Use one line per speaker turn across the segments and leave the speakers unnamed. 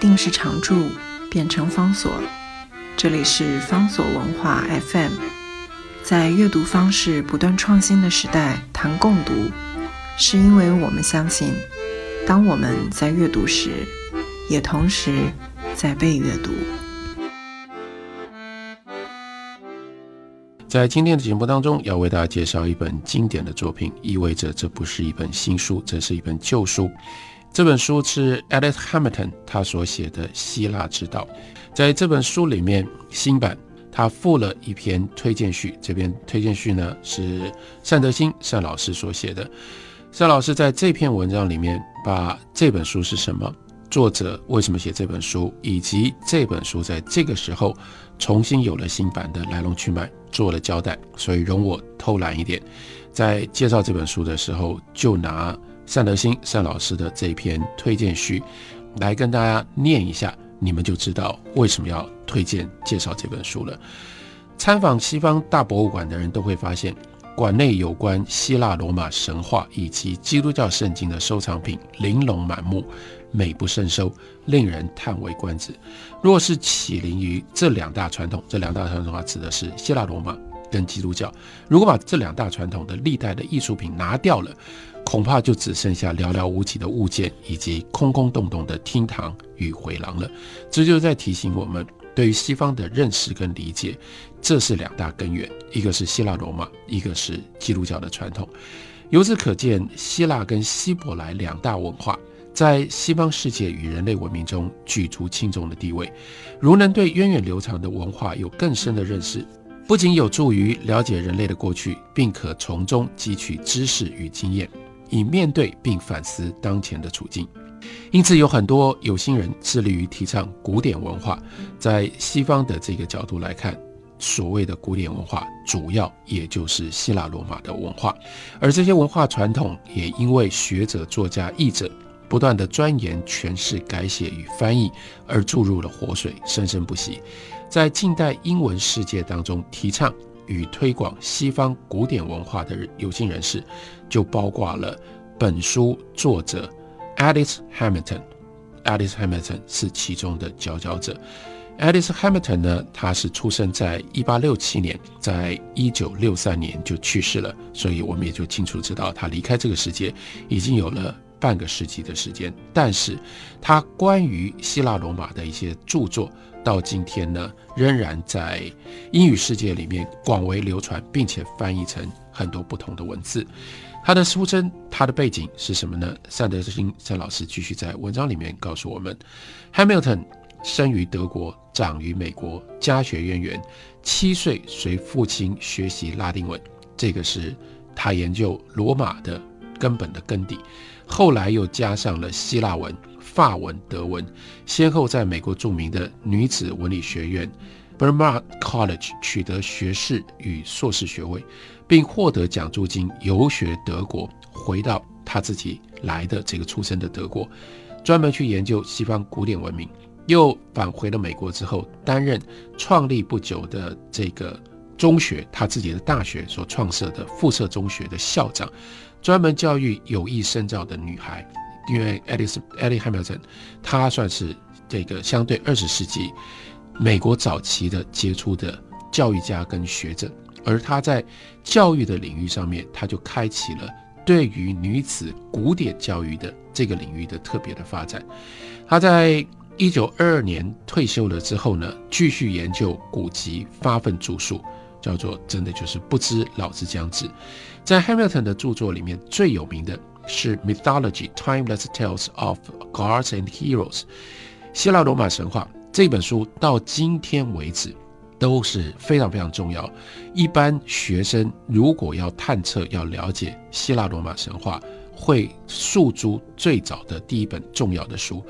定是常驻，变成方所。这里是方所文化 FM。在阅读方式不断创新的时代，谈共读，是因为我们相信，当我们在阅读时，也同时在被阅读。
在今天的节目当中，要为大家介绍一本经典的作品，意味着这不是一本新书，这是一本旧书。这本书是 Alex Hamilton 他所写的《希腊之道》。在这本书里面，新版他附了一篇推荐序。这篇推荐序呢是单德兴单老师所写的。单老师在这篇文章里面，把这本书是什么、作者为什么写这本书，以及这本书在这个时候重新有了新版的来龙去脉。做了交代，所以容我偷懒一点，在介绍这本书的时候，就拿单德兴单老师的这篇推荐序来跟大家念一下，你们就知道为什么要推荐介绍这本书了。参访西方大博物馆的人都会发现，馆内有关希腊罗马神话以及基督教圣经的收藏品玲珑满目。美不胜收，令人叹为观止。若是起灵于这两大传统，这两大传统的话，指的是希腊罗马跟基督教。如果把这两大传统的历代的艺术品拿掉了，恐怕就只剩下寥寥无几的物件，以及空空洞洞的厅堂与回廊了。这就在提醒我们，对于西方的认识跟理解，这是两大根源，一个是希腊罗马，一个是基督教的传统。由此可见，希腊跟希伯来两大文化。在西方世界与人类文明中举足轻重的地位，如能对源远流长的文化有更深的认识，不仅有助于了解人类的过去，并可从中汲取知识与经验，以面对并反思当前的处境。因此，有很多有心人致力于提倡古典文化。在西方的这个角度来看，所谓的古典文化，主要也就是希腊罗马的文化，而这些文化传统也因为学者、作家、译者。不断的钻研、诠释、改写与翻译，而注入了活水，生生不息。在近代英文世界当中，提倡与推广西方古典文化的有心人士，就包括了本书作者 Alice Hamilton。Alice Hamilton 是其中的佼佼者。Alice Hamilton 呢，他是出生在一八六七年，在一九六三年就去世了，所以我们也就清楚知道，他离开这个世界已经有了。半个世纪的时间，但是他关于希腊罗马的一些著作，到今天呢，仍然在英语世界里面广为流传，并且翻译成很多不同的文字。他的出身，他的背景是什么呢？善德星善老师继续在文章里面告诉我们：Hamilton 生于德国，长于美国，家学渊源，七岁随父亲学习拉丁文，这个是他研究罗马的根本的根底。后来又加上了希腊文、法文、德文，先后在美国著名的女子文理学院 b e r m a r College 取得学士与硕士学位，并获得奖助金游学德国，回到他自己来的这个出生的德国，专门去研究西方古典文明。又返回了美国之后，担任创立不久的这个中学，他自己的大学所创设的附设中学的校长。专门教育有意深造的女孩，因为 Alice Alice Hamilton，她算是这个相对二十世纪美国早期的杰出的教育家跟学者，而她在教育的领域上面，她就开启了对于女子古典教育的这个领域的特别的发展。她在一九二二年退休了之后呢，继续研究古籍，发奋著述。叫做真的就是不知老子将至。在 Hamilton 的著作里面，最有名的是《Mythology: Timeless Tales of Gods and Heroes》希腊罗马神话这本书，到今天为止都是非常非常重要。一般学生如果要探测、要了解希腊罗马神话，会诉诸最早的第一本重要的书《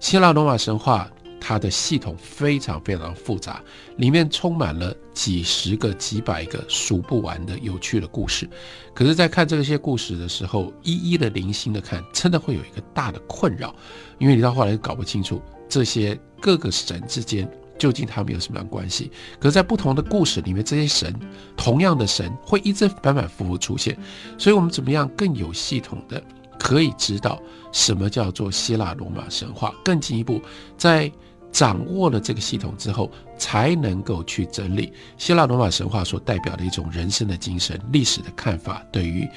希腊罗马神话》。它的系统非常非常复杂，里面充满了几十个、几百个数不完的有趣的故事。可是，在看这些故事的时候，一一的零星的看，真的会有一个大的困扰，因为你到后来搞不清楚这些各个神之间究竟他们有什么样关系。可是，在不同的故事里面，这些神同样的神会一直反反复复出现，所以我们怎么样更有系统的？可以知道什么叫做希腊罗马神话。更进一步，在掌握了这个系统之后，才能够去整理希腊罗马神话所代表的一种人生的精神、历史的看法，对于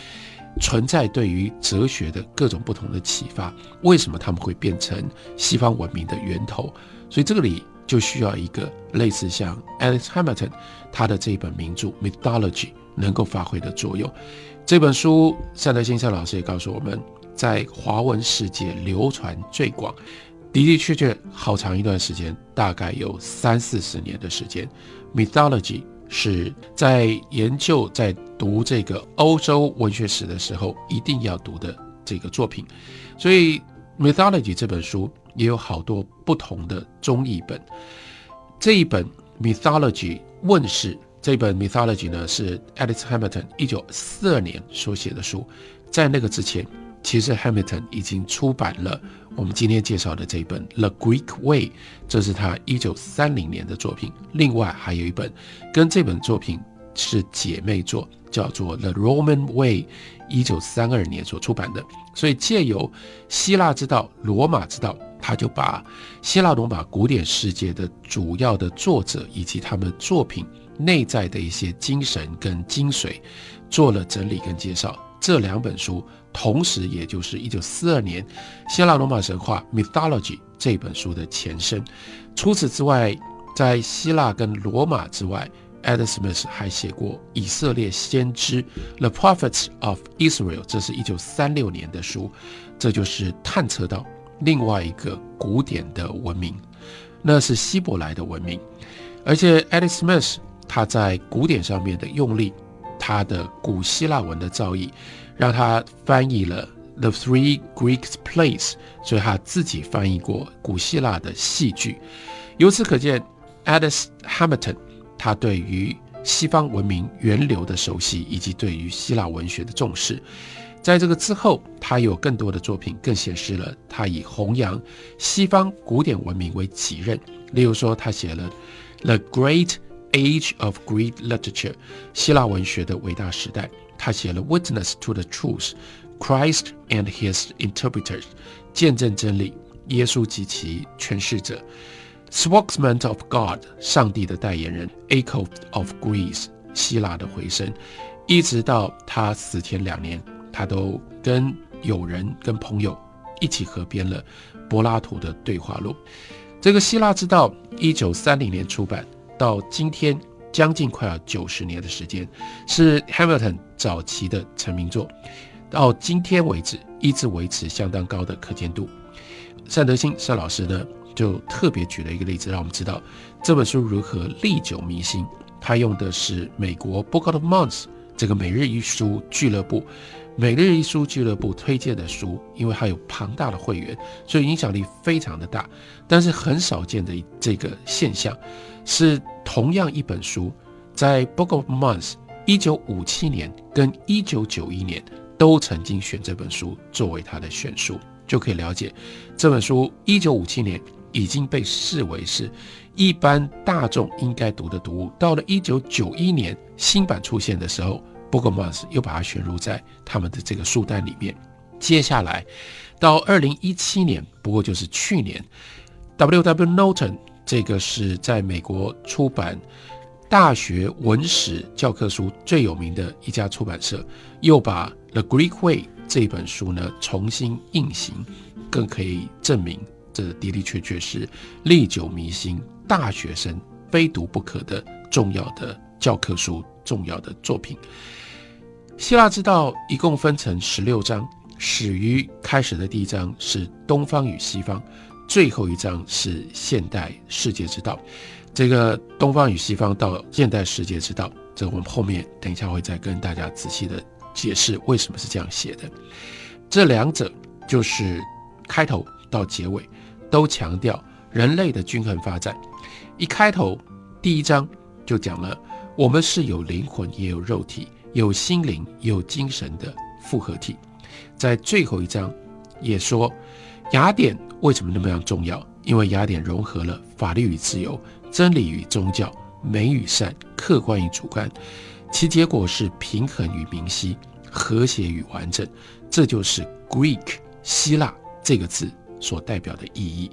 存在、对于哲学的各种不同的启发。为什么他们会变成西方文明的源头？所以这个里就需要一个类似像 Alex Hamilton 他的这一本名著《Mythology》能够发挥的作用。这本书，善德先生老师也告诉我们，在华文世界流传最广，的的确确好长一段时间，大概有三四十年的时间。Mythology 是在研究、在读这个欧洲文学史的时候一定要读的这个作品，所以 Mythology 这本书。也有好多不同的中译本。这一本《Mythology》问世，这本《Mythology》呢是 Alex Hamilton 一九四二年所写的书。在那个之前，其实 Hamilton 已经出版了我们今天介绍的这本《The Greek Way》，这是他一九三零年的作品。另外还有一本跟这本作品是姐妹作，叫做《The Roman Way》。一九三二年所出版的，所以借由希腊之道、罗马之道，他就把希腊罗马古典世界的主要的作者以及他们作品内在的一些精神跟精髓做了整理跟介绍。这两本书，同时也就是一九四二年希腊罗马神话 （Mythology） 这本书的前身。除此之外，在希腊跟罗马之外，Adam Smith 还写过《以色列先知》（The Prophets of Israel），这是一九三六年的书，这就是探测到另外一个古典的文明，那是希伯来的文明。而且 Adam Smith 他在古典上面的用力，他的古希腊文的造诣，让他翻译了《The Three Greek Plays》，所以他自己翻译过古希腊的戏剧。由此可见，Adam Hamilton。他对于西方文明源流的熟悉，以及对于希腊文学的重视，在这个之后，他有更多的作品，更显示了他以弘扬西方古典文明为己任。例如说，他写了《The Great Age of Greek Literature》希腊文学的伟大时代。他写了《Witness to the Truth》Christ and His Interpreters 见证真理，耶稣及其诠释者。Spokesman of God，上帝的代言人；Echo of Greece，希腊的回声。一直到他死前两年，他都跟友人、跟朋友一起合编了柏拉图的对话录。这个《希腊之道》一九三零年出版，到今天将近快要九十年的时间，是 Hamilton 早期的成名作。到今天为止，一直维持相当高的可见度。单德兴单老师呢？就特别举了一个例子，让我们知道这本书如何历久弥新。他用的是美国 Book of Months 这个每日一书俱乐部，每日一书俱乐部推荐的书，因为它有庞大的会员，所以影响力非常的大。但是很少见的这个现象是，同样一本书，在 Book of Months 一九五七年跟一九九一年都曾经选这本书作为他的选书，就可以了解这本书一九五七年。已经被视为是一般大众应该读的读物。到了一九九一年新版出现的时候 b o o k m a s 又把它选入在他们的这个书单里面。接下来到二零一七年，不过就是去年，W. W. Norton 这个是在美国出版大学文史教科书最有名的一家出版社，又把《The Greek Way》这本书呢重新印行，更可以证明。这的的确确是历久弥新、大学生非读不可的重要的教科书、重要的作品。希腊之道一共分成十六章，始于开始的第一章是东方与西方，最后一章是现代世界之道。这个东方与西方到现代世界之道，这我们后面等一下会再跟大家仔细的解释为什么是这样写的。这两者就是开头到结尾。都强调人类的均衡发展。一开头，第一章就讲了，我们是有灵魂也有肉体，有心灵有精神的复合体。在最后一章，也说雅典为什么那么样重要？因为雅典融合了法律与自由、真理与宗教、美与善、客观与主观，其结果是平衡与明晰。和谐与完整。这就是 Greek 希腊这个字所代表的意义。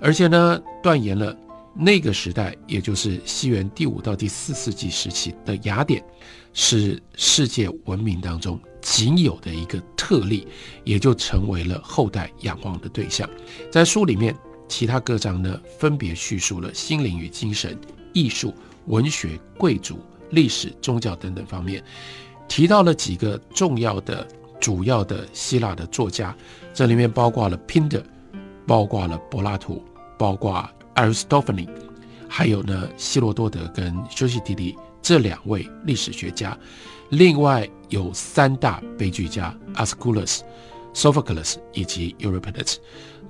而且呢，断言了那个时代，也就是西元第五到第四世纪时期的雅典，是世界文明当中仅有的一个特例，也就成为了后代仰望的对象。在书里面，其他各章呢，分别叙述了心灵与精神、艺术、文学、贵族、历史、宗教等等方面，提到了几个重要的、主要的希腊的作家，这里面包括了 Pindar，包括了柏拉图。包括 Aristophanes，还有呢希罗多德跟修昔底里这两位历史学家，另外有三大悲剧家 Aeschylus、Sophocles 以及 Euripides，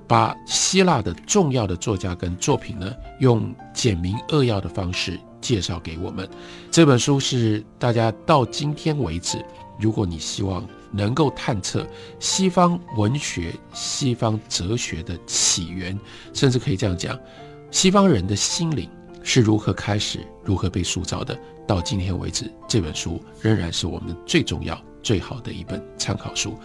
把希腊的重要的作家跟作品呢，用简明扼要的方式介绍给我们。这本书是大家到今天为止，如果你希望。能够探测西方文学、西方哲学的起源，甚至可以这样讲，西方人的心灵是如何开始、如何被塑造的。到今天为止，这本书仍然是我们最重要、最好的一本参考书。